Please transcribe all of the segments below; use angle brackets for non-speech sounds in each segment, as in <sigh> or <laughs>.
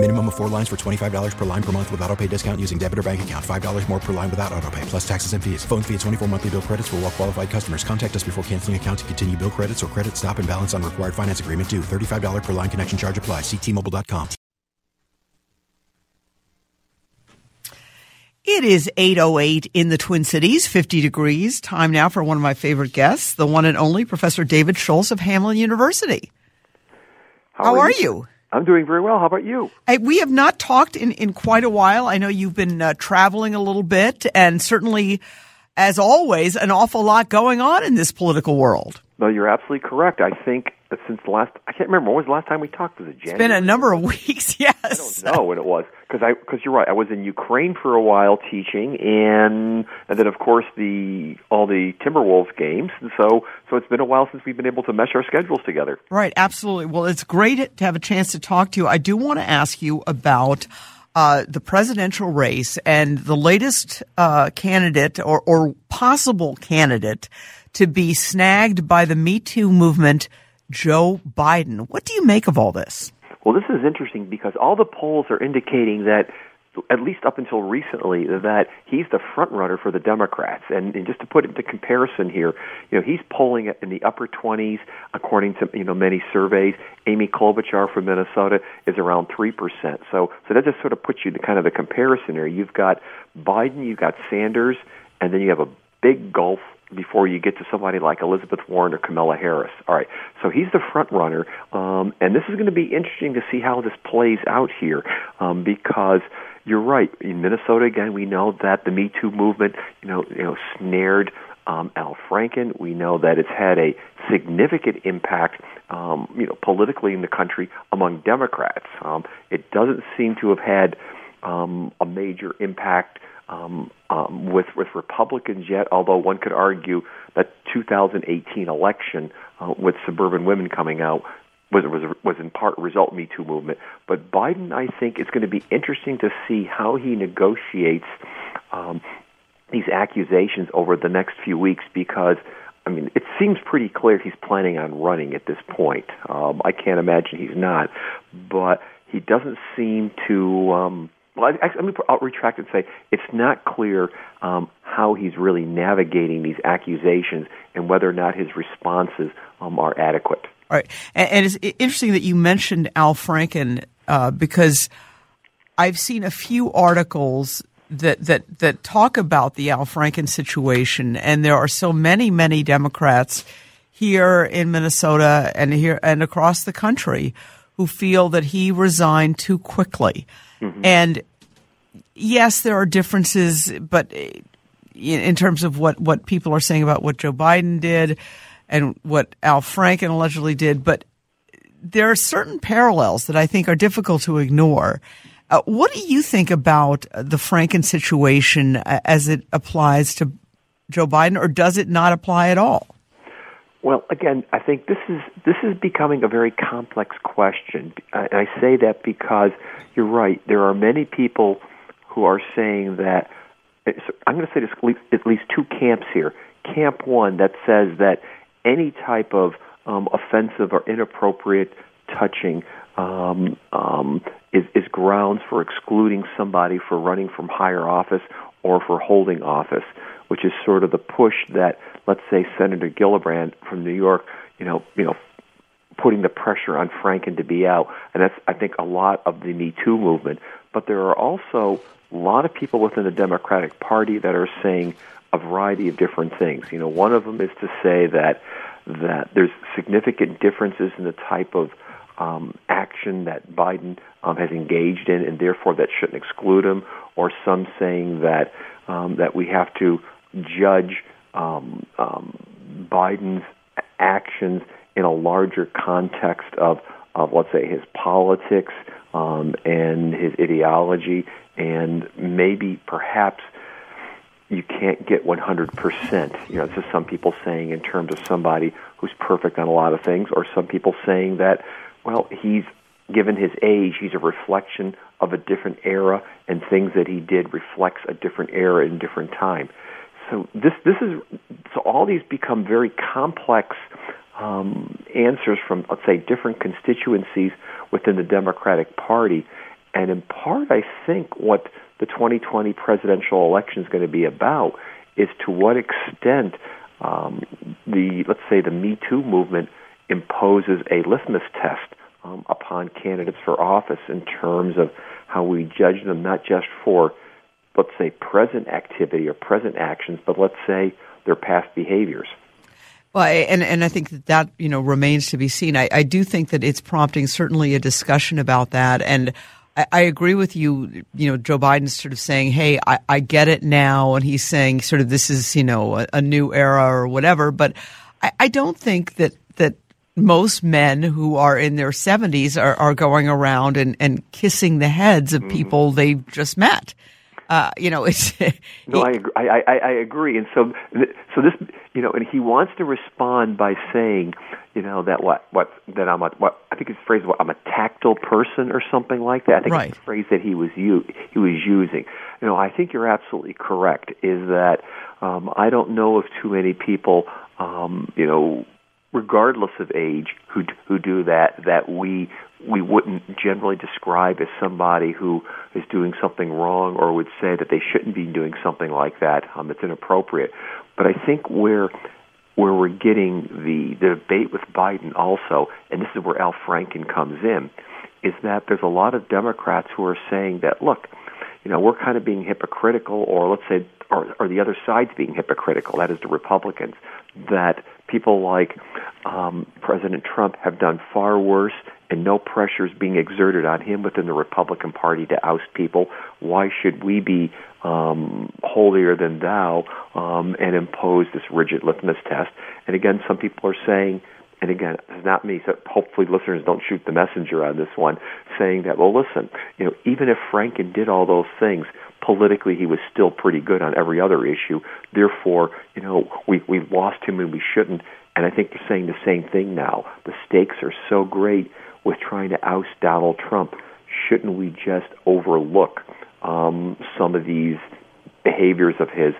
Minimum of four lines for $25 per line per month with auto pay discount using debit or bank account. $5 more per line without auto pay, plus taxes and fees. Phone fee at 24 monthly bill credits for all well qualified customers. Contact us before canceling account to continue bill credits or credit stop and balance on required finance agreement due. $35 per line connection charge apply. Ctmobile.com. It is 808 in the Twin Cities, 50 degrees. Time now for one of my favorite guests, the one and only Professor David Schultz of Hamline University. How, How are, you? you? I'm doing very well. How about you? Hey, we have not talked in, in quite a while. I know you've been uh, traveling a little bit, and certainly, as always, an awful lot going on in this political world. No, you're absolutely correct. I think that since the last, I can't remember when was the last time we talked. Was it January? It's been a number of <laughs> weeks. Yes. I don't know when it was because I because you're right. I was in Ukraine for a while teaching, and and then of course the all the Timberwolves games. And so so it's been a while since we've been able to mesh our schedules together. Right. Absolutely. Well, it's great to have a chance to talk to you. I do want to ask you about. Uh, the presidential race and the latest uh, candidate or, or possible candidate to be snagged by the Me Too movement Joe Biden. What do you make of all this? Well, this is interesting because all the polls are indicating that at least up until recently, that he's the front runner for the Democrats. And, and, just to put it into comparison here, you know, he's polling in the upper 20s according to you know many surveys. Amy Klobuchar from Minnesota is around three percent. So so that just sort of puts you to kind of the comparison here. You've got Biden, you've got Sanders, and then you have a big gulf before you get to somebody like Elizabeth Warren or Kamala Harris. All right, so he's the front runner, um, and this is going to be interesting to see how this plays out here um, because you're right. In Minnesota, again, we know that the Me Too movement, you know, you know, snared um, Al Franken. We know that it's had a significant impact, um, you know, politically in the country among Democrats. Um, it doesn't seem to have had um, a major impact um, um, with with Republicans yet. Although one could argue that 2018 election uh, with suburban women coming out was was was in part result Me Too movement. But Biden, I think, it's going to be interesting to see how he negotiates um, these accusations over the next few weeks because. I mean, it seems pretty clear he's planning on running at this point. Um, I can't imagine he's not, but he doesn't seem to um, well, I, me I'll retract and say it's not clear um, how he's really navigating these accusations and whether or not his responses um, are adequate. All right, and, and, it's interesting that you mentioned Al Franken uh, because I've seen a few articles that that that talk about the Al Franken situation, and there are so many, many Democrats here in Minnesota and here and across the country who feel that he resigned too quickly. Mm-hmm. And yes, there are differences, but in terms of what, what people are saying about what Joe Biden did and what Al Franken allegedly did, but there are certain parallels that I think are difficult to ignore. Uh, what do you think about the Franken situation as it applies to Joe Biden, or does it not apply at all? Well, again, I think this is this is becoming a very complex question. And I say that because you're right. There are many people who are saying that I'm going to say there's at least two camps here. Camp one that says that any type of um, offensive or inappropriate touching um, um, is, is grounds for excluding somebody for running from higher office or for holding office, which is sort of the push that, let's say, Senator Gillibrand from New York, you know, you know, putting the pressure on Franken to be out, and that's I think a lot of the Me Too movement. But there are also a lot of people within the Democratic Party that are saying a variety of different things. You know, one of them is to say that that there's significant differences in the type of um, action that Biden um, has engaged in, and therefore that shouldn't exclude him. Or some saying that um, that we have to judge um, um, Biden's actions in a larger context of of let's say his politics um, and his ideology, and maybe perhaps you can't get 100%. You know, this is some people saying in terms of somebody who's perfect on a lot of things, or some people saying that, well, he's given his age, he's a reflection of a different era, and things that he did reflects a different era and different time. So this this is so all these become very complex um, answers from let's say different constituencies within the Democratic Party, and in part, I think what the 2020 presidential election is going to be about is to what extent um, the let's say the Me Too movement imposes a litmus test um, upon candidates for office in terms of how we judge them, not just for let's say present activity or present actions, but let's say their past behaviors. Well, and and I think that that you know remains to be seen. I, I do think that it's prompting certainly a discussion about that, and I, I agree with you. You know, Joe Biden's sort of saying, "Hey, I, I get it now," and he's saying, sort of, this is you know a, a new era or whatever. But I, I don't think that that most men who are in their 70s are, are going around and, and kissing the heads of mm-hmm. people they just met. Uh, you know, it's <laughs> no, I agree. I, I, I agree, and so so this, you know, and he wants to respond by saying, you know, that what what that I'm a what I think his phrase what I'm a tactile person or something like that. I think right. the phrase that he was u- he was using. You know, I think you're absolutely correct. Is that um, I don't know of too many people, um, you know, regardless of age, who who do that that we we wouldn't generally describe as somebody who is doing something wrong or would say that they shouldn't be doing something like that. Um, it's inappropriate. But I think where where we're getting the, the debate with Biden also, and this is where Al Franken comes in, is that there's a lot of Democrats who are saying that look, you know, we're kind of being hypocritical, or let's say, or, or the other side's being hypocritical. That is the Republicans. That people like um, President Trump have done far worse and no pressure is being exerted on him within the Republican Party to oust people. Why should we be um, holier than thou um, and impose this rigid litmus test? And again, some people are saying, and again, it's not me, so hopefully listeners don't shoot the messenger on this one, saying that, well, listen, you know, even if Franken did all those things, politically he was still pretty good on every other issue. Therefore, you know, we, we lost him and we shouldn't. And I think they're saying the same thing now. The stakes are so great with trying to oust Donald Trump, shouldn't we just overlook um, some of these behaviors of his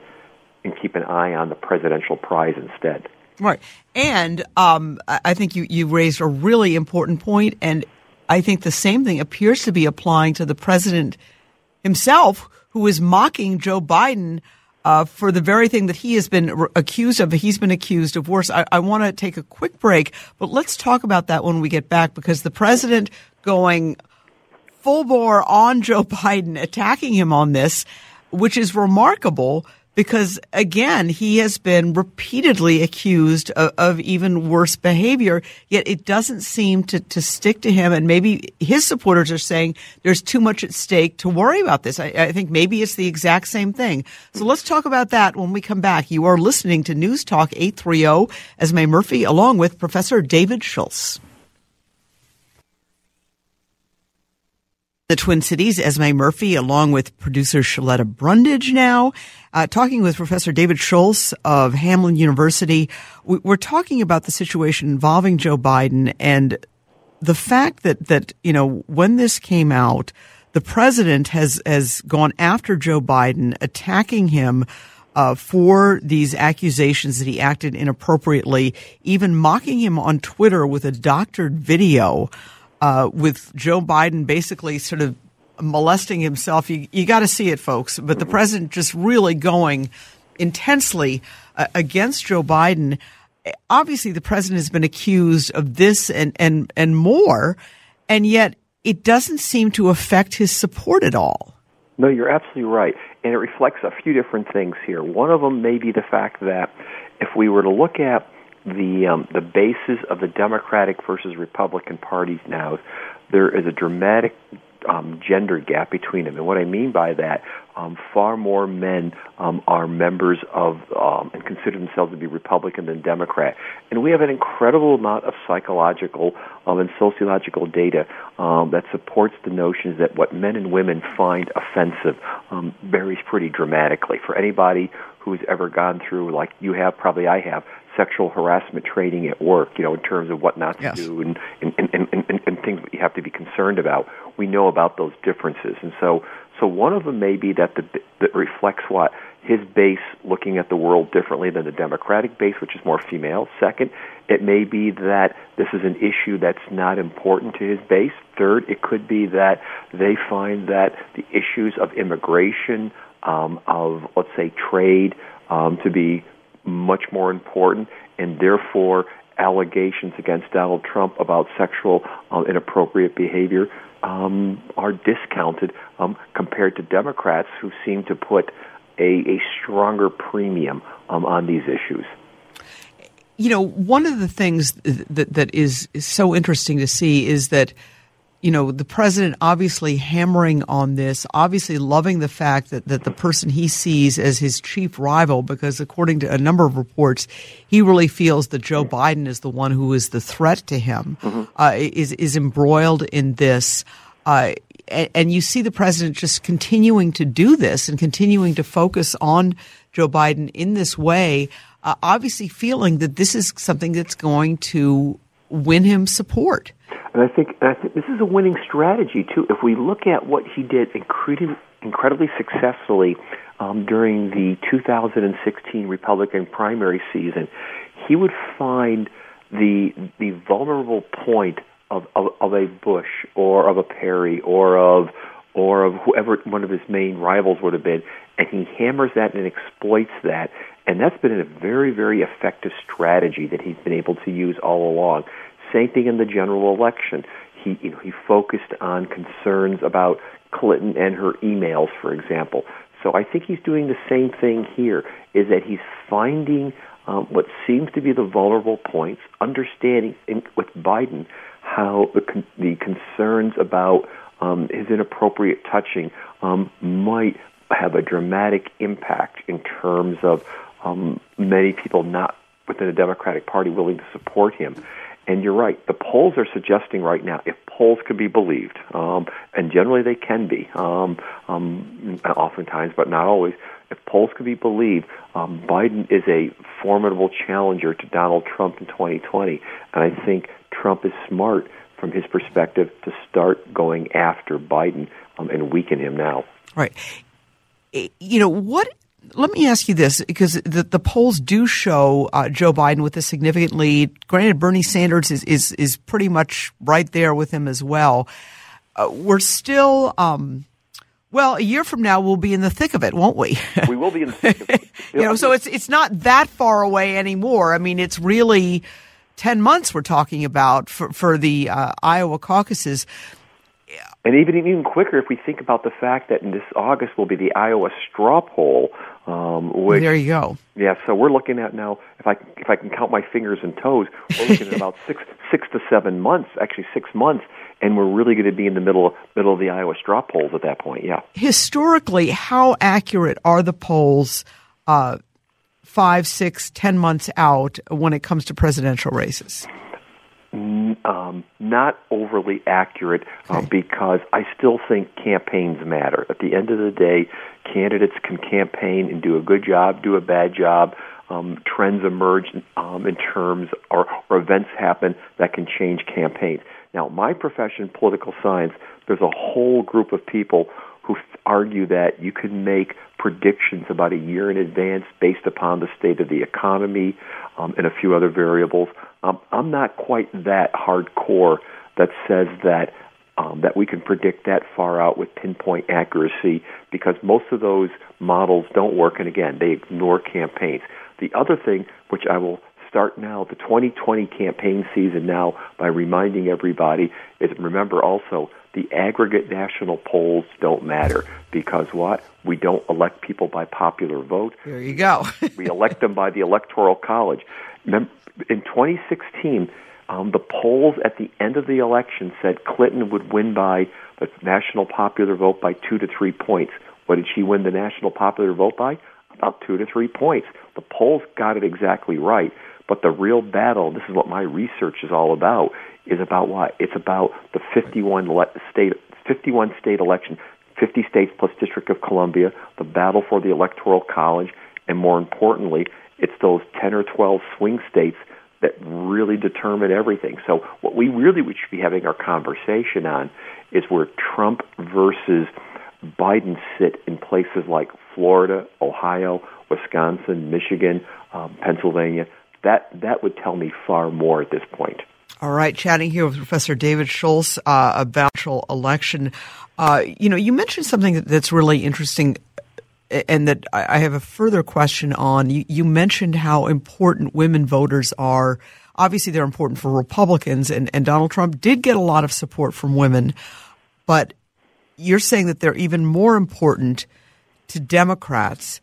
and keep an eye on the presidential prize instead? Right. And um, I think you, you raised a really important point, and I think the same thing appears to be applying to the president himself, who is mocking Joe Biden uh, for the very thing that he has been re- accused of. He's been accused of worse. I, I want to take a quick break, but let's talk about that when we get back because the president going full bore on Joe Biden, attacking him on this, which is remarkable because again, he has been repeatedly accused of, of, even worse behavior, yet it doesn't seem to, to stick to him. And maybe his supporters are saying there's too much at stake to worry about this. I, I think maybe it's the exact same thing. So let's talk about that when we come back. You are listening to News Talk 830, Esme Murphy, along with Professor David Schultz. The Twin Cities, Esme Murphy, along with producer Shaletta Brundage now, uh, talking with Professor David Schultz of Hamline University. We're talking about the situation involving Joe Biden and the fact that, that, you know, when this came out, the president has, has gone after Joe Biden, attacking him, uh, for these accusations that he acted inappropriately, even mocking him on Twitter with a doctored video uh, with Joe Biden basically sort of molesting himself. You, you got to see it, folks. But the president just really going intensely uh, against Joe Biden. Obviously, the president has been accused of this and, and, and more, and yet it doesn't seem to affect his support at all. No, you're absolutely right. And it reflects a few different things here. One of them may be the fact that if we were to look at the um, the basis of the Democratic versus Republican parties now, there is a dramatic um, gender gap between them. And what I mean by that, um, far more men um, are members of um, and consider themselves to be Republican than Democrat. And we have an incredible amount of psychological um, and sociological data um, that supports the notions that what men and women find offensive um, varies pretty dramatically. For anybody who's ever gone through, like you have, probably I have, sexual harassment training at work, you know, in terms of what not to yes. do and, and, and, and, and, and things that you have to be concerned about. We know about those differences. And so, so one of them may be that, the, that reflects what? His base looking at the world differently than the Democratic base, which is more female. Second, it may be that this is an issue that's not important to his base. Third, it could be that they find that the issues of immigration, um, of, let's say, trade, um, to be much more important, and therefore allegations against Donald Trump about sexual um, inappropriate behavior um, are discounted um, compared to Democrats who seem to put a, a stronger premium um, on these issues. You know, one of the things that that is so interesting to see is that you know, the president obviously hammering on this, obviously loving the fact that, that the person he sees as his chief rival, because according to a number of reports, he really feels that Joe Biden is the one who is the threat to him, mm-hmm. uh, is, is embroiled in this. Uh, and, and you see the president just continuing to do this and continuing to focus on Joe Biden in this way, uh, obviously feeling that this is something that's going to win him support. And I think, I think this is a winning strategy too. If we look at what he did incredibly, incredibly successfully um, during the 2016 Republican primary season, he would find the the vulnerable point of, of, of a Bush or of a Perry or of or of whoever one of his main rivals would have been, and he hammers that and exploits that. And that's been a very, very effective strategy that he's been able to use all along. Same thing in the general election. He, you know, he focused on concerns about Clinton and her emails, for example. So I think he's doing the same thing here, is that he's finding um, what seems to be the vulnerable points, understanding in, with Biden how the, con- the concerns about um, his inappropriate touching um, might have a dramatic impact in terms of um, many people not within the Democratic Party willing to support him. And you're right. The polls are suggesting right now, if polls could be believed, um, and generally they can be, um, um, oftentimes, but not always. If polls could be believed, um, Biden is a formidable challenger to Donald Trump in 2020, and I think Trump is smart from his perspective to start going after Biden um, and weaken him now. Right. You know what let me ask you this because the, the polls do show uh, Joe Biden with a significant lead. Granted, Bernie Sanders is, is, is pretty much right there with him as well. Uh, we're still, um, well, a year from now, we'll be in the thick of it, won't we? we will be in the <laughs> thick of it. you know, so it's, it's not that far away anymore. I mean, it's really 10 months we're talking about for, for the uh, Iowa caucuses. And even even quicker if we think about the fact that in this August will be the Iowa straw poll. Um, which, there you go. Yeah, so we're looking at now. If I if I can count my fingers and toes, we're looking at <laughs> about six six to seven months, actually six months, and we're really going to be in the middle middle of the Iowa straw polls at that point. Yeah. Historically, how accurate are the polls? Uh, five, six, ten months out when it comes to presidential races um, not overly accurate uh, because I still think campaigns matter. At the end of the day, candidates can campaign and do a good job, do a bad job. Um, trends emerge um, in terms or, or events happen that can change campaigns. Now, my profession, political science, there's a whole group of people argue that you can make predictions about a year in advance based upon the state of the economy um, and a few other variables. Um, I'm not quite that hardcore that says that um, that we can predict that far out with pinpoint accuracy because most of those models don't work, and again, they ignore campaigns. The other thing, which I will start now, the 2020 campaign season now, by reminding everybody is remember also the aggregate national polls don't matter because what? We don't elect people by popular vote. There you go. <laughs> we elect them by the Electoral College in 2016, um, the polls at the end of the election said Clinton would win by the national popular vote by two to three points. What did she win the national popular vote by? About two to three points. The polls got it exactly right. But the real battle, this is what my research is all about, is about what? It's about the 51 state, 51 state election, 50 states plus District of Columbia, the battle for the Electoral College, and more importantly, it's those 10 or 12 swing states that really determine everything. So what we really should be having our conversation on is where Trump versus Biden sit in places like Florida, Ohio, Wisconsin, Michigan, um, Pennsylvania. That that would tell me far more at this point. All right, chatting here with Professor David Schultz uh, about election. Uh, you know, you mentioned something that's really interesting and that I have a further question on. You, you, mentioned how important women voters are. Obviously, they're important for Republicans, and, and Donald Trump did get a lot of support from women. But you're saying that they're even more important to Democrats.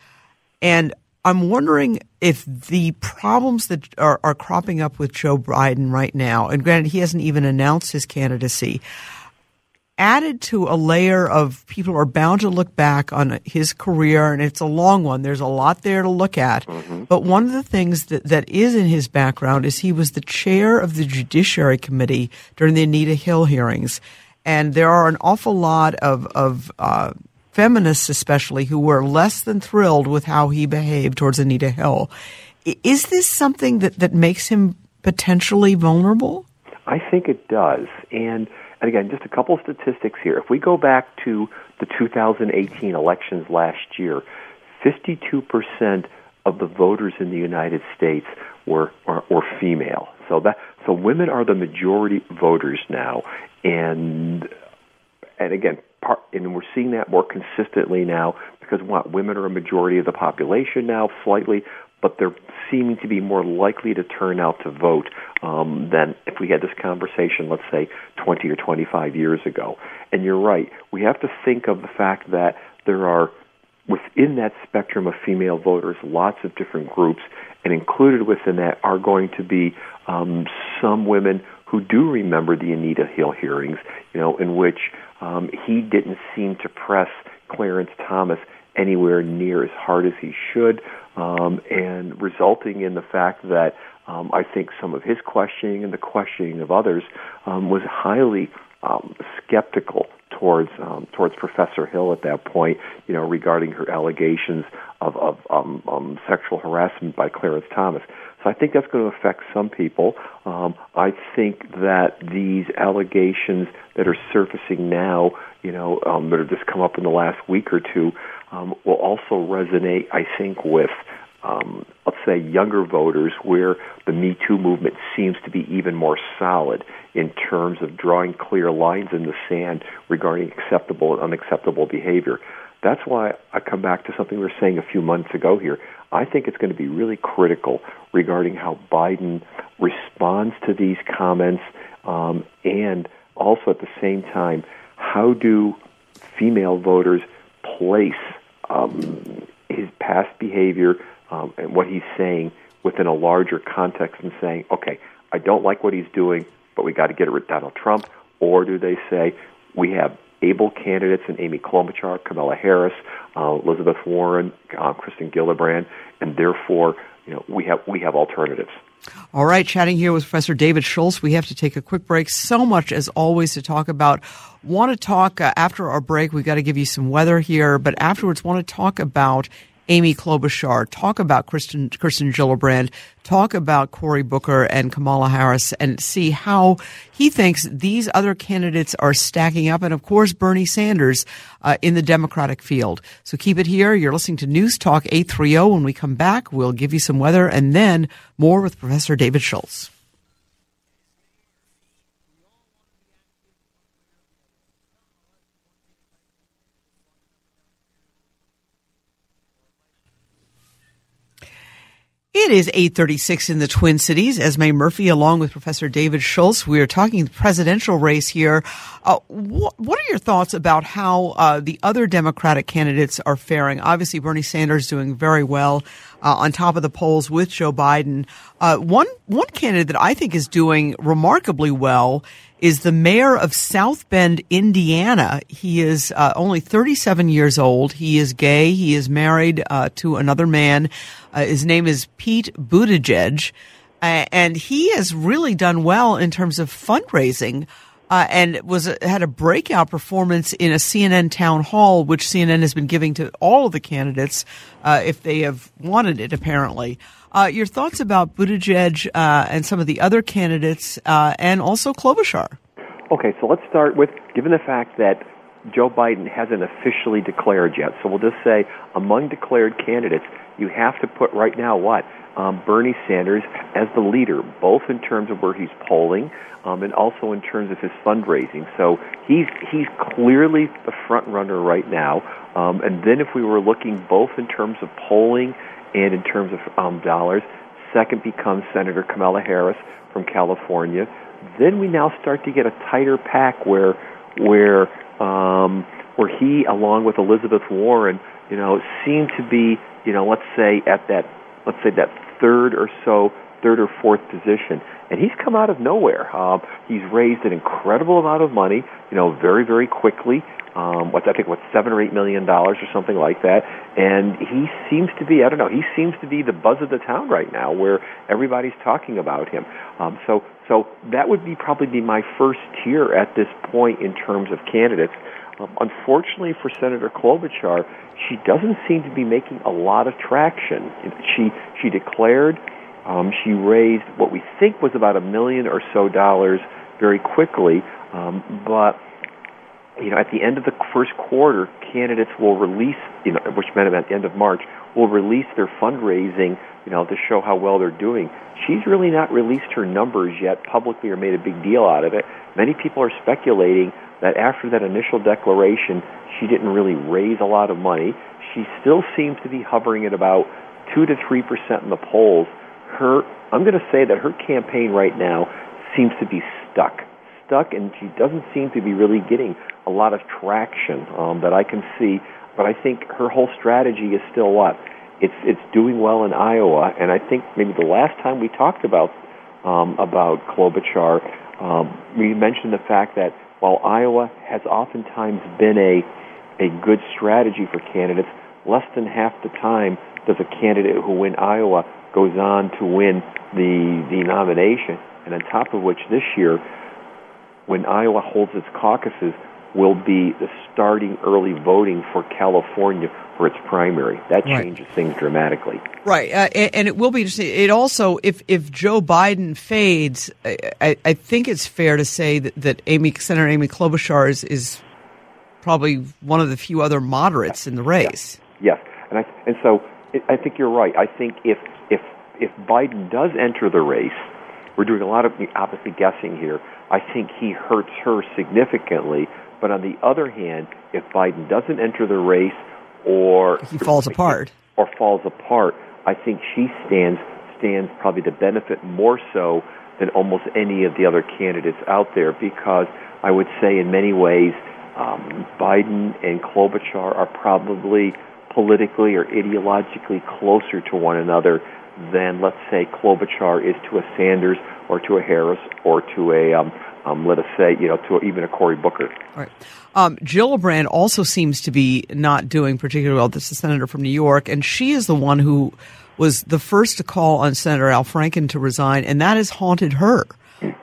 And I'm wondering if the problems that are, are cropping up with Joe Biden right now, and granted, he hasn't even announced his candidacy, added to a layer of people are bound to look back on his career, and it's a long one. There's a lot there to look at. Mm-hmm. But one of the things that, that is in his background is he was the chair of the Judiciary Committee during the Anita Hill hearings. And there are an awful lot of, of uh, feminists, especially, who were less than thrilled with how he behaved towards Anita Hill. Is this something that, that makes him potentially vulnerable? I think it does. And and again, just a couple statistics here. If we go back to the 2018 elections last year, 52% of the voters in the United States were, were, were female. So that so women are the majority voters now, and and again, part, and we're seeing that more consistently now because what women are a majority of the population now, slightly, but they're seeming to be more likely to turn out to vote um, than if we had this conversation, let's say, 20 or 25 years ago. And you're right. We have to think of the fact that there are, within that spectrum of female voters, lots of different groups, and included within that are going to be um, some women who do remember the Anita Hill hearings, you know, in which um, he didn't seem to press Clarence Thomas anywhere near as hard as he should, um, and resulting in the fact that um, I think some of his questioning and the questioning of others um, was highly um, skeptical towards um, towards Professor Hill at that point, you know, regarding her allegations of, of um, um, sexual harassment by Clarence Thomas. So I think that's going to affect some people. Um, I think that these allegations that are surfacing now, you know, um, that have just come up in the last week or two, um, will also resonate, I think, with um, let's say younger voters where the Me Too movement seems to be even more solid in terms of drawing clear lines in the sand regarding acceptable and unacceptable behavior. That's why I come back to something we were saying a few months ago here. I think it's going to be really critical regarding how Biden responds to these comments um, and also at the same time, how do female voters place um, his past behavior um, and what he's saying within a larger context and saying, okay, I don't like what he's doing, but we got to get rid of Donald Trump? Or do they say, we have able candidates in Amy Klobuchar, Kamala Harris, uh, Elizabeth Warren, uh, Kirsten Gillibrand, and therefore, you know, we have we have alternatives. All right, chatting here with Professor David Schultz. We have to take a quick break. So much, as always, to talk about. Want to talk uh, after our break? We've got to give you some weather here, but afterwards, want to talk about Amy Klobuchar, talk about Kristen, Kirsten Gillibrand, talk about Cory Booker and Kamala Harris, and see how he thinks these other candidates are stacking up, and of course Bernie Sanders uh, in the Democratic field. So keep it here. You're listening to News Talk 830. When we come back, we'll give you some weather and then more with Professor David Schultz. It is 836 in the Twin Cities. Esme Murphy, along with Professor David Schultz. We are talking the presidential race here. Uh, wh- what are your thoughts about how uh, the other Democratic candidates are faring? Obviously, Bernie Sanders doing very well uh, on top of the polls with Joe Biden. Uh, one one candidate that I think is doing remarkably well is the mayor of South Bend, Indiana. He is uh, only 37 years old. He is gay. He is married uh, to another man. Uh, his name is Pete Buttigieg. And he has really done well in terms of fundraising. Uh, and was had a breakout performance in a CNN town hall, which CNN has been giving to all of the candidates uh, if they have wanted it, apparently. Uh, your thoughts about Buttigieg uh, and some of the other candidates, uh, and also Klobuchar? Okay, so let's start with given the fact that Joe Biden hasn't officially declared yet. So we'll just say among declared candidates, you have to put right now what? Um, Bernie Sanders as the leader, both in terms of where he's polling um, and also in terms of his fundraising. So he's he's clearly the front runner right now. Um, and then if we were looking both in terms of polling and in terms of um, dollars, second becomes Senator Kamala Harris from California. Then we now start to get a tighter pack where where um, where he, along with Elizabeth Warren, you know, seem to be, you know, let's say at that, let's say that third or so, third or fourth position. And he's come out of nowhere. Um, he's raised an incredible amount of money, you know, very, very quickly. Um, what I think, what seven or eight million dollars or something like that. And he seems to be, I don't know, he seems to be the buzz of the town right now, where everybody's talking about him. Um, so, so that would be probably be my first tier at this point in terms of candidates. Um, unfortunately for Senator Klobuchar, she doesn't seem to be making a lot of traction. She she declared um, she raised what we think was about a million or so dollars very quickly, um, but you know, at the end of the first quarter, candidates will release, you know, which meant at the end of March, will release their fundraising, you know, to show how well they're doing. She's really not released her numbers yet publicly or made a big deal out of it. Many people are speculating that after that initial declaration, she didn't really raise a lot of money. She still seems to be hovering at about two to three percent in the polls. Her, I'm going to say that her campaign right now seems to be stuck stuck, and she doesn't seem to be really getting a lot of traction um, that I can see. But I think her whole strategy is still what it's it's doing well in Iowa, and I think maybe the last time we talked about um, about Klobuchar, um, we mentioned the fact that while Iowa has oftentimes been a a good strategy for candidates, less than half the time does a candidate who win Iowa goes on to win the the nomination. And on top of which, this year when Iowa holds its caucuses will be the starting early voting for California for its primary. That changes right. things dramatically. Right, uh, and, and, it will be interesting. It also, if if Joe Biden fades, I, I think it's fair to say that, that Amy Senator Amy Klobuchar is, is probably one of the few other moderates in the race. Yes, yes. and I and so it, I think you're right. I think if if if Biden does enter the race, we're doing a lot of obviously guessing here. I think he hurts her significantly. But on the other hand, if Biden doesn't enter the race or he falls apart. or falls apart, I think she stands stands probably to benefit more so than almost any of the other candidates out there because I would say in many ways um, Biden and Klobuchar are probably politically or ideologically closer to one another than, let's say, Klobuchar is to a Sanders or to a Harris or to a, um, um, let us say, you know, to even a Cory Booker. All right. Um, Gillibrand also seems to be not doing particularly well. This is a senator from New York, and she is the one who was the first to call on Senator Al Franken to resign, and that has haunted her.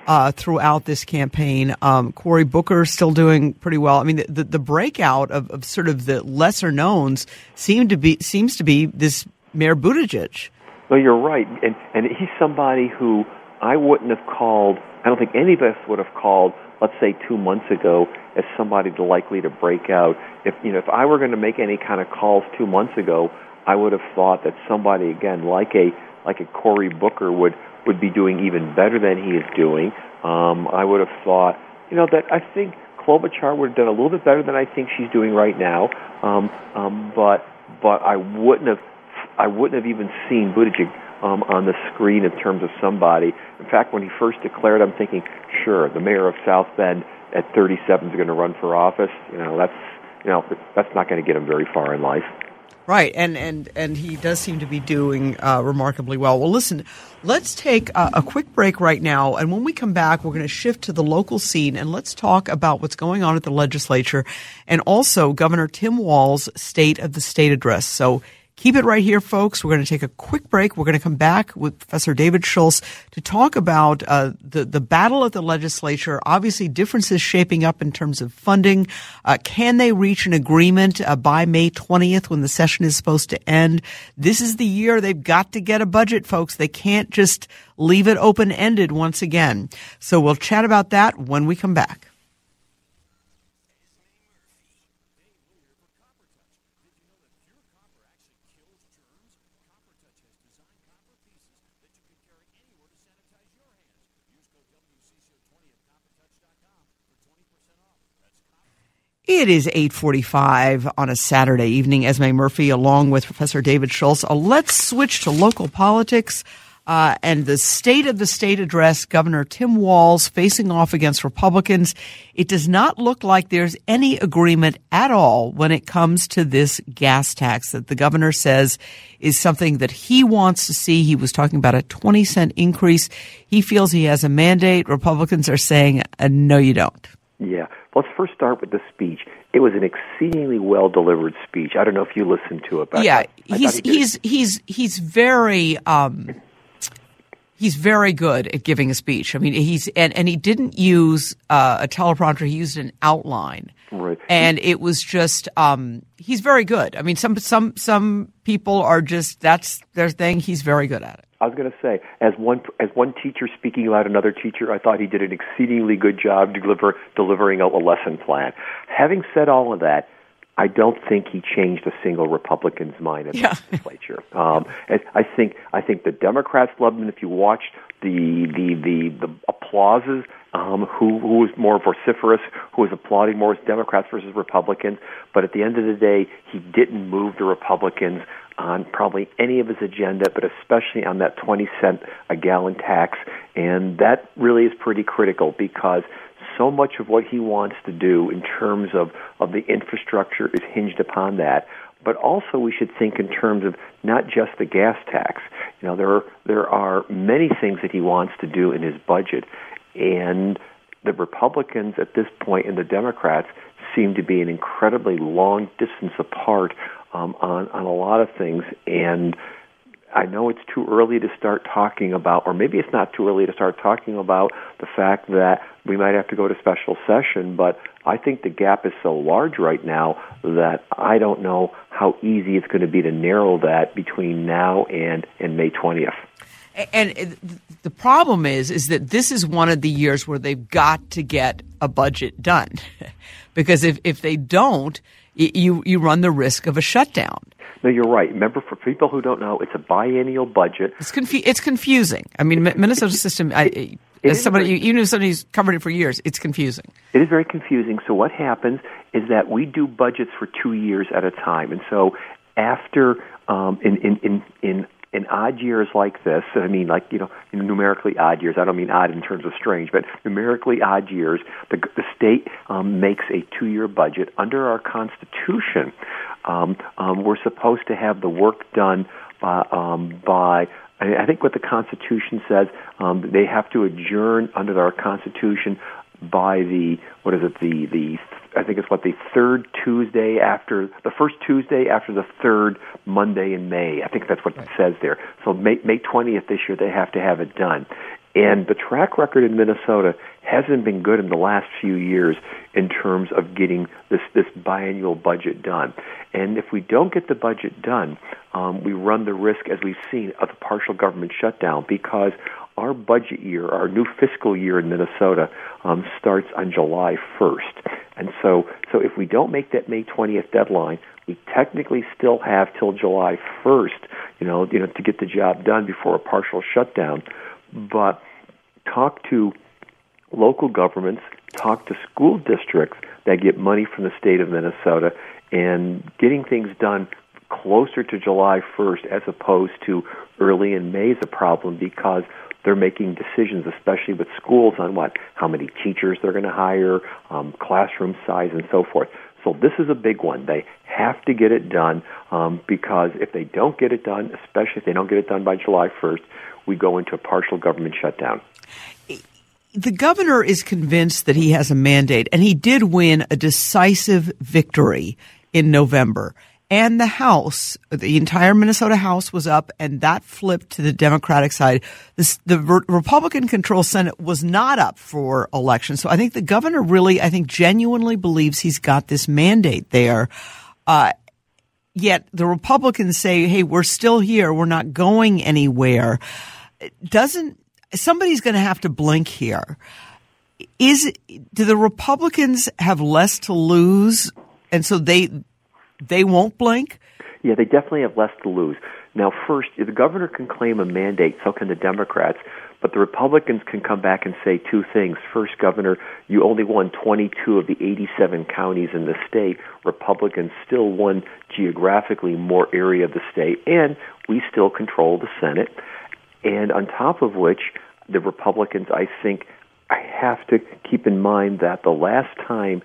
Uh, throughout this campaign, um, Cory Booker is still doing pretty well. I mean, the, the, the breakout of, of, sort of the lesser knowns seem to be seems to be this Mayor Buttigieg. No, you're right, and and he's somebody who I wouldn't have called. I don't think any of us would have called. Let's say two months ago, as somebody likely to break out. If you know, if I were going to make any kind of calls two months ago, I would have thought that somebody again, like a like a Cory Booker, would would be doing even better than he is doing. Um, I would have thought, you know, that I think Klobuchar would have done a little bit better than I think she's doing right now. Um, um, but but I wouldn't have I wouldn't have even seen Buttigieg um, on the screen in terms of somebody. In fact, when he first declared, I'm thinking, sure, the mayor of South Bend at 37 is going to run for office. You know, that's you know that's not going to get him very far in life. Right, and and and he does seem to be doing uh, remarkably well. Well, listen, let's take a, a, quick break right now, and when we come back, we're going to shift to the local scene and let's talk about what's going on at the legislature, and also Governor Tim Walz's State of the State address. So Keep it right here, folks. We're going to take a quick break. We're going to come back with Professor David Schultz to talk about uh, the the battle at the legislature. Obviously, differences shaping up in terms of funding. Uh, can they reach an agreement uh, by May 20th when the session is supposed to end? This is the year they've got to get a budget, folks. They can't just leave it open ended once again. So we'll chat about that when we come back. It is 8:45 on a Saturday evening. Esme Murphy, along with Professor David Schultz. Uh, let's switch to local politics uh, and the State of the State address. Governor Tim Walz facing off against Republicans. It does not look like there's any agreement at all when it comes to this gas tax that the governor says is something that he wants to see. He was talking about a 20 cent increase. He feels he has a mandate. Republicans are saying, uh, "No, you don't." Yeah. Let's first start with the speech. It was an exceedingly well delivered speech. I don't know if you listened to it, but yeah, I, I he's he he's he's he's very um, he's very good at giving a speech. I mean, he's and, and he didn't use uh, a teleprompter; he used an outline, right. and it was just um, he's very good. I mean, some some some people are just that's their thing. He's very good at it. I was going to say, as one as one teacher speaking about another teacher, I thought he did an exceedingly good job deliver, delivering a, a lesson plan. Having said all of that, I don't think he changed a single Republican's mind in yeah. the legislature. Um, I think I think the Democrats loved him. If you watched the the the, the applauses, um, who who was more vociferous, who was applauding more, was Democrats versus Republicans. But at the end of the day, he didn't move the Republicans on probably any of his agenda, but especially on that 20 cent a gallon tax. And that really is pretty critical because so much of what he wants to do in terms of, of the infrastructure is hinged upon that. But also, we should think in terms of not just the gas tax. You know, there are, there are many things that he wants to do in his budget, and the Republicans at this point and the Democrats seem to be an incredibly long distance apart um, on on a lot of things, and I know it's too early to start talking about, or maybe it's not too early to start talking about the fact that we might have to go to special session, but I think the gap is so large right now that I don't know how easy it's going to be to narrow that between now and, and May 20th. And the problem is, is that this is one of the years where they've got to get a budget done, <laughs> because if if they don't, you you run the risk of a shutdown. No, you're right. Remember, for people who don't know, it's a biennial budget. It's confu- It's confusing. I mean, Minnesota system. I, as somebody, very, you know, somebody who's covered it for years, it's confusing. It is very confusing. So what happens is that we do budgets for two years at a time, and so after um, in in in in in odd years like this, I mean, like you know, numerically odd years. I don't mean odd in terms of strange, but numerically odd years. The, the state um, makes a two-year budget under our Constitution. Um, um, we're supposed to have the work done by, um, by I think what the Constitution says, um, they have to adjourn under our Constitution by the what is it the the I think it's what the third Tuesday after the first Tuesday after the third Monday in May. I think that's what right. it says there. So May May 20th this year they have to have it done. And the track record in Minnesota hasn't been good in the last few years in terms of getting this this biannual budget done. And if we don't get the budget done, um, we run the risk, as we've seen, of a partial government shutdown because our budget year, our new fiscal year in Minnesota, um, starts on July 1st. And so, so if we don't make that May 20th deadline, we technically still have till July 1st, you know, you know, to get the job done before a partial shutdown. But talk to local governments, talk to school districts that get money from the state of Minnesota, and getting things done closer to July 1st as opposed to early in May is a problem because they're making decisions, especially with schools, on what, how many teachers they're going to hire, um, classroom size, and so forth. So this is a big one. They have to get it done um, because if they don't get it done, especially if they don't get it done by July 1st, we go into a partial government shutdown. The governor is convinced that he has a mandate, and he did win a decisive victory in November. And the House, the entire Minnesota House was up, and that flipped to the Democratic side. The re- Republican controlled Senate was not up for election. So I think the governor really, I think, genuinely believes he's got this mandate there. Uh, yet the Republicans say, hey, we're still here. We're not going anywhere. Doesn't, somebody's going to have to blink here. Is, do the Republicans have less to lose? And so they, they won't blink? Yeah, they definitely have less to lose. Now, first, the governor can claim a mandate, so can the Democrats. But the Republicans can come back and say two things. First, Governor, you only won 22 of the 87 counties in the state. Republicans still won geographically more area of the state, and we still control the Senate. And on top of which, the Republicans, I think, I have to keep in mind that the last time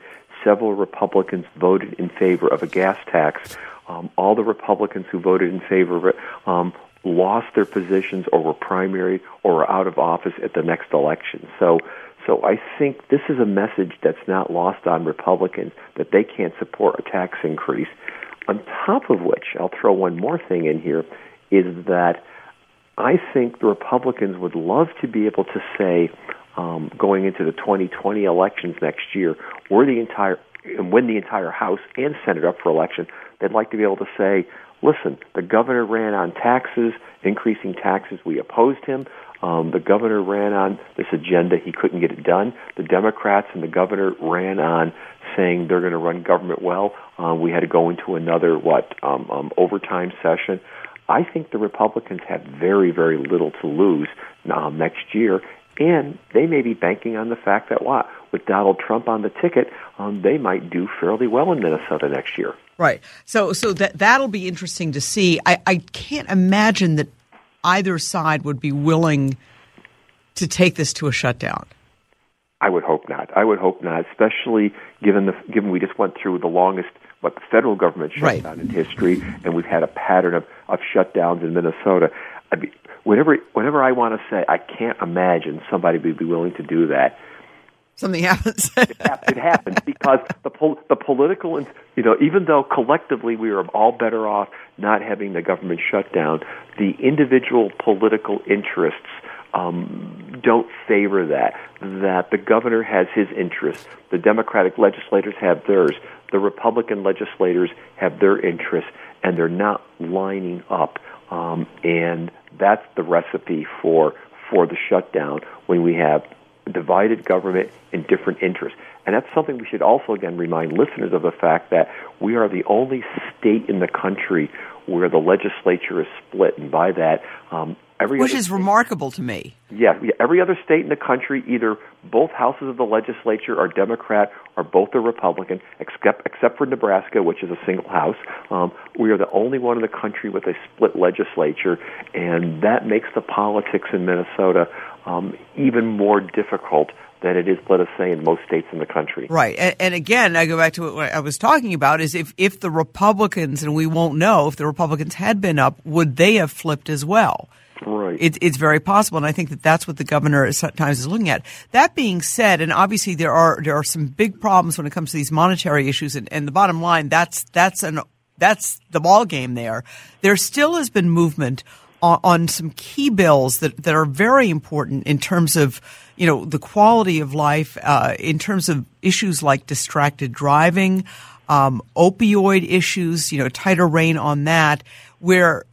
several Republicans voted in favor of a gas tax, um, all the Republicans who voted in favor of it um, lost their positions or were primary or were out of office at the next election. So, so I think this is a message that's not lost on Republicans that they can't support a tax increase. On top of which, I'll throw one more thing in here, is that I think the Republicans would love to be able to say, um, going into the 2020 elections next year, we're the entire and win the entire House and Senate up for election. They'd like to be able to say, listen, the governor ran on taxes, increasing taxes. We opposed him. Um, the governor ran on this agenda. He couldn't get it done. The Democrats and the governor ran on saying they're going to run government well. Um, we had to go into another what um, um, overtime session. I think the Republicans have very, very little to lose um, next year, and they may be banking on the fact that what with Donald Trump on the ticket, um, they might do fairly well in Minnesota next year. Right. So so that that'll be interesting to see. I, I can't imagine that either side would be willing to take this to a shutdown. I would hope not. I would hope not, especially given the given we just went through the longest what the federal government shutdown right. in history, and we've had a pattern of, of shutdowns in Minnesota. I mean, whenever whenever I want to say, I can't imagine somebody would be willing to do that something <laughs> happens. it, it happens because the pol- the political, you know, even though collectively we are all better off not having the government shut down, the individual political interests um, don't favor that. That the governor has his interests, the Democratic legislators have theirs, the Republican legislators have their interests, and they're not lining up. Um, and that's the recipe for for the shutdown when we have divided government and different interests. And that's something we should also, again, remind listeners of the fact that we are the only state in the country where the legislature is split. And by that, um, every Which is state, remarkable to me. Yeah, every other state in the country, either both houses of the legislature are Democrat or both are Republican, except except for Nebraska, which is a single house. Um, we are the only one in the country with a split legislature, and that makes the politics in Minnesota um, even more difficult than it is, let us say, in most states in the country. Right. And, and, again, I go back to what I was talking about is if, if the Republicans, and we won't know if the Republicans had been up, would they have flipped as well? Right. It, it's very possible, and I think that that's what the governor sometimes is looking at. That being said, and obviously there are there are some big problems when it comes to these monetary issues, and, and the bottom line that's that's an that's the ball game there. There still has been movement on, on some key bills that, that are very important in terms of, you know, the quality of life, uh, in terms of issues like distracted driving, um, opioid issues, you know, tighter rein on that, where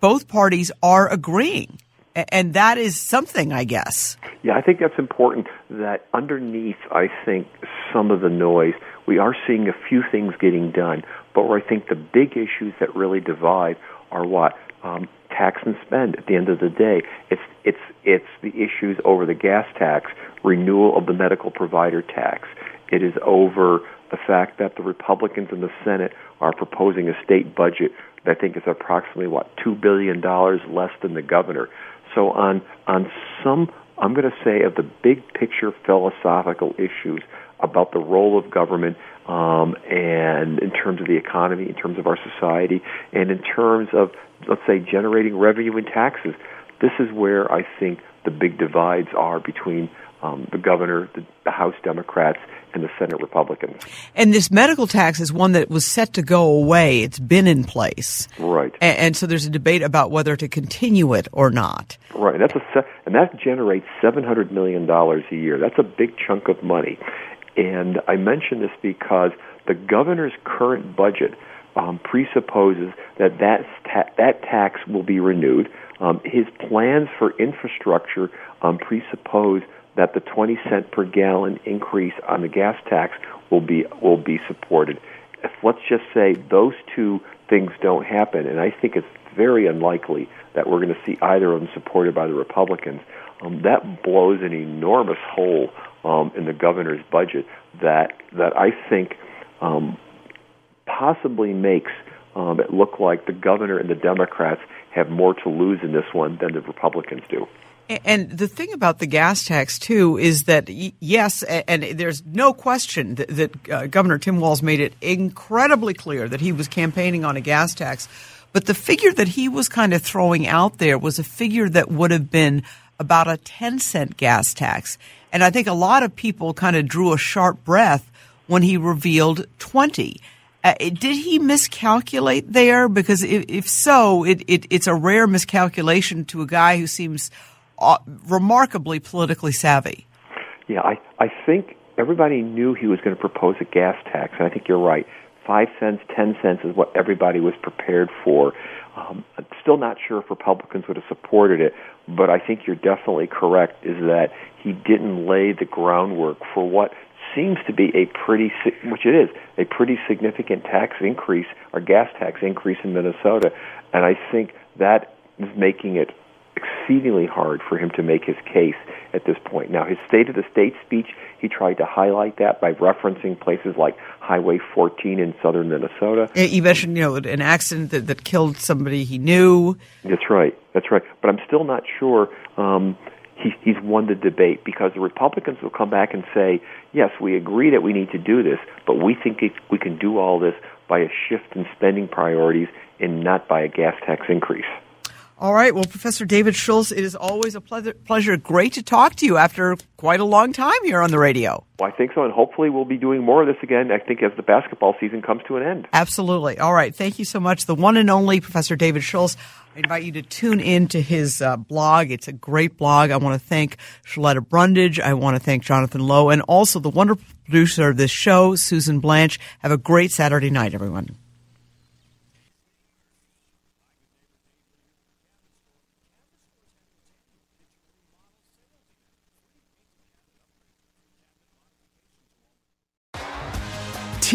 both parties are agreeing. And that is something, I guess. Yeah, I think that's important that underneath, I think, some of the noise, we are seeing a few things getting done. But where I think the big issues that really divide are what? um, tax and spend. At the end of the day, it's it's it's the issues over the gas tax, renewal of the medical provider tax. It is over the fact that the Republicans in the Senate are proposing a state budget I think is approximately what two billion dollars less than the governor. So on on some, I'm going to say of the big picture philosophical issues about the role of government um, and in terms of the economy, in terms of our society, and in terms of, let's say, generating revenue and taxes. This is where I think the big divides are between um, the governor, the, the House Democrats, and the Senate Republicans. And this medical tax is one that was set to go away. It's been in place, right? And, and so there's a debate about whether to continue it or not. Right. And That's a and that generates seven hundred million dollars a year. That's a big chunk of money. And I mention this because the governor's current budget um, presupposes that that, ta- that tax will be renewed. Um, his plans for infrastructure um, presuppose that the 20 cent per gallon increase on the gas tax will be will be supported. If let's just say those two things don't happen, and I think it's very unlikely that we're going to see either of them supported by the Republicans, um, that blows an enormous hole um, in the governor's budget that that I think um, possibly makes um, it look like the governor and the Democrats have more to lose in this one than the Republicans do. And the thing about the gas tax too is that yes, and there's no question that, that uh, Governor Tim Walz made it incredibly clear that he was campaigning on a gas tax. But the figure that he was kind of throwing out there was a figure that would have been about a 10 cent gas tax. And I think a lot of people kind of drew a sharp breath when he revealed 20. Uh, did he miscalculate there? Because if, if so, it, it, it's a rare miscalculation to a guy who seems remarkably politically savvy. Yeah, I, I think everybody knew he was going to propose a gas tax, and I think you're right. Five cents, ten cents is what everybody was prepared for. Um, I'm still not sure if Republicans would have supported it, but I think you're definitely correct. Is that he didn't lay the groundwork for what seems to be a pretty, which it is, a pretty significant tax increase or gas tax increase in Minnesota, and I think that is making it exceedingly hard for him to make his case at this point. Now, his State of the State speech, he tried to highlight that by referencing places like Highway 14 in southern Minnesota. You mentioned, you know, an accident that, that killed somebody he knew. That's right. That's right. But I'm still not sure um, he, he's won the debate because the Republicans will come back and say, yes, we agree that we need to do this, but we think it, we can do all this by a shift in spending priorities and not by a gas tax increase. All right. Well, Professor David Schultz, it is always a pleasure, pleasure. Great to talk to you after quite a long time here on the radio. Well, I think so, and hopefully we'll be doing more of this again, I think, as the basketball season comes to an end. Absolutely. All right. Thank you so much. The one and only Professor David Schultz. I invite you to tune in to his uh, blog. It's a great blog. I want to thank Shaletta Brundage. I want to thank Jonathan Lowe and also the wonderful producer of this show, Susan Blanche. Have a great Saturday night, everyone.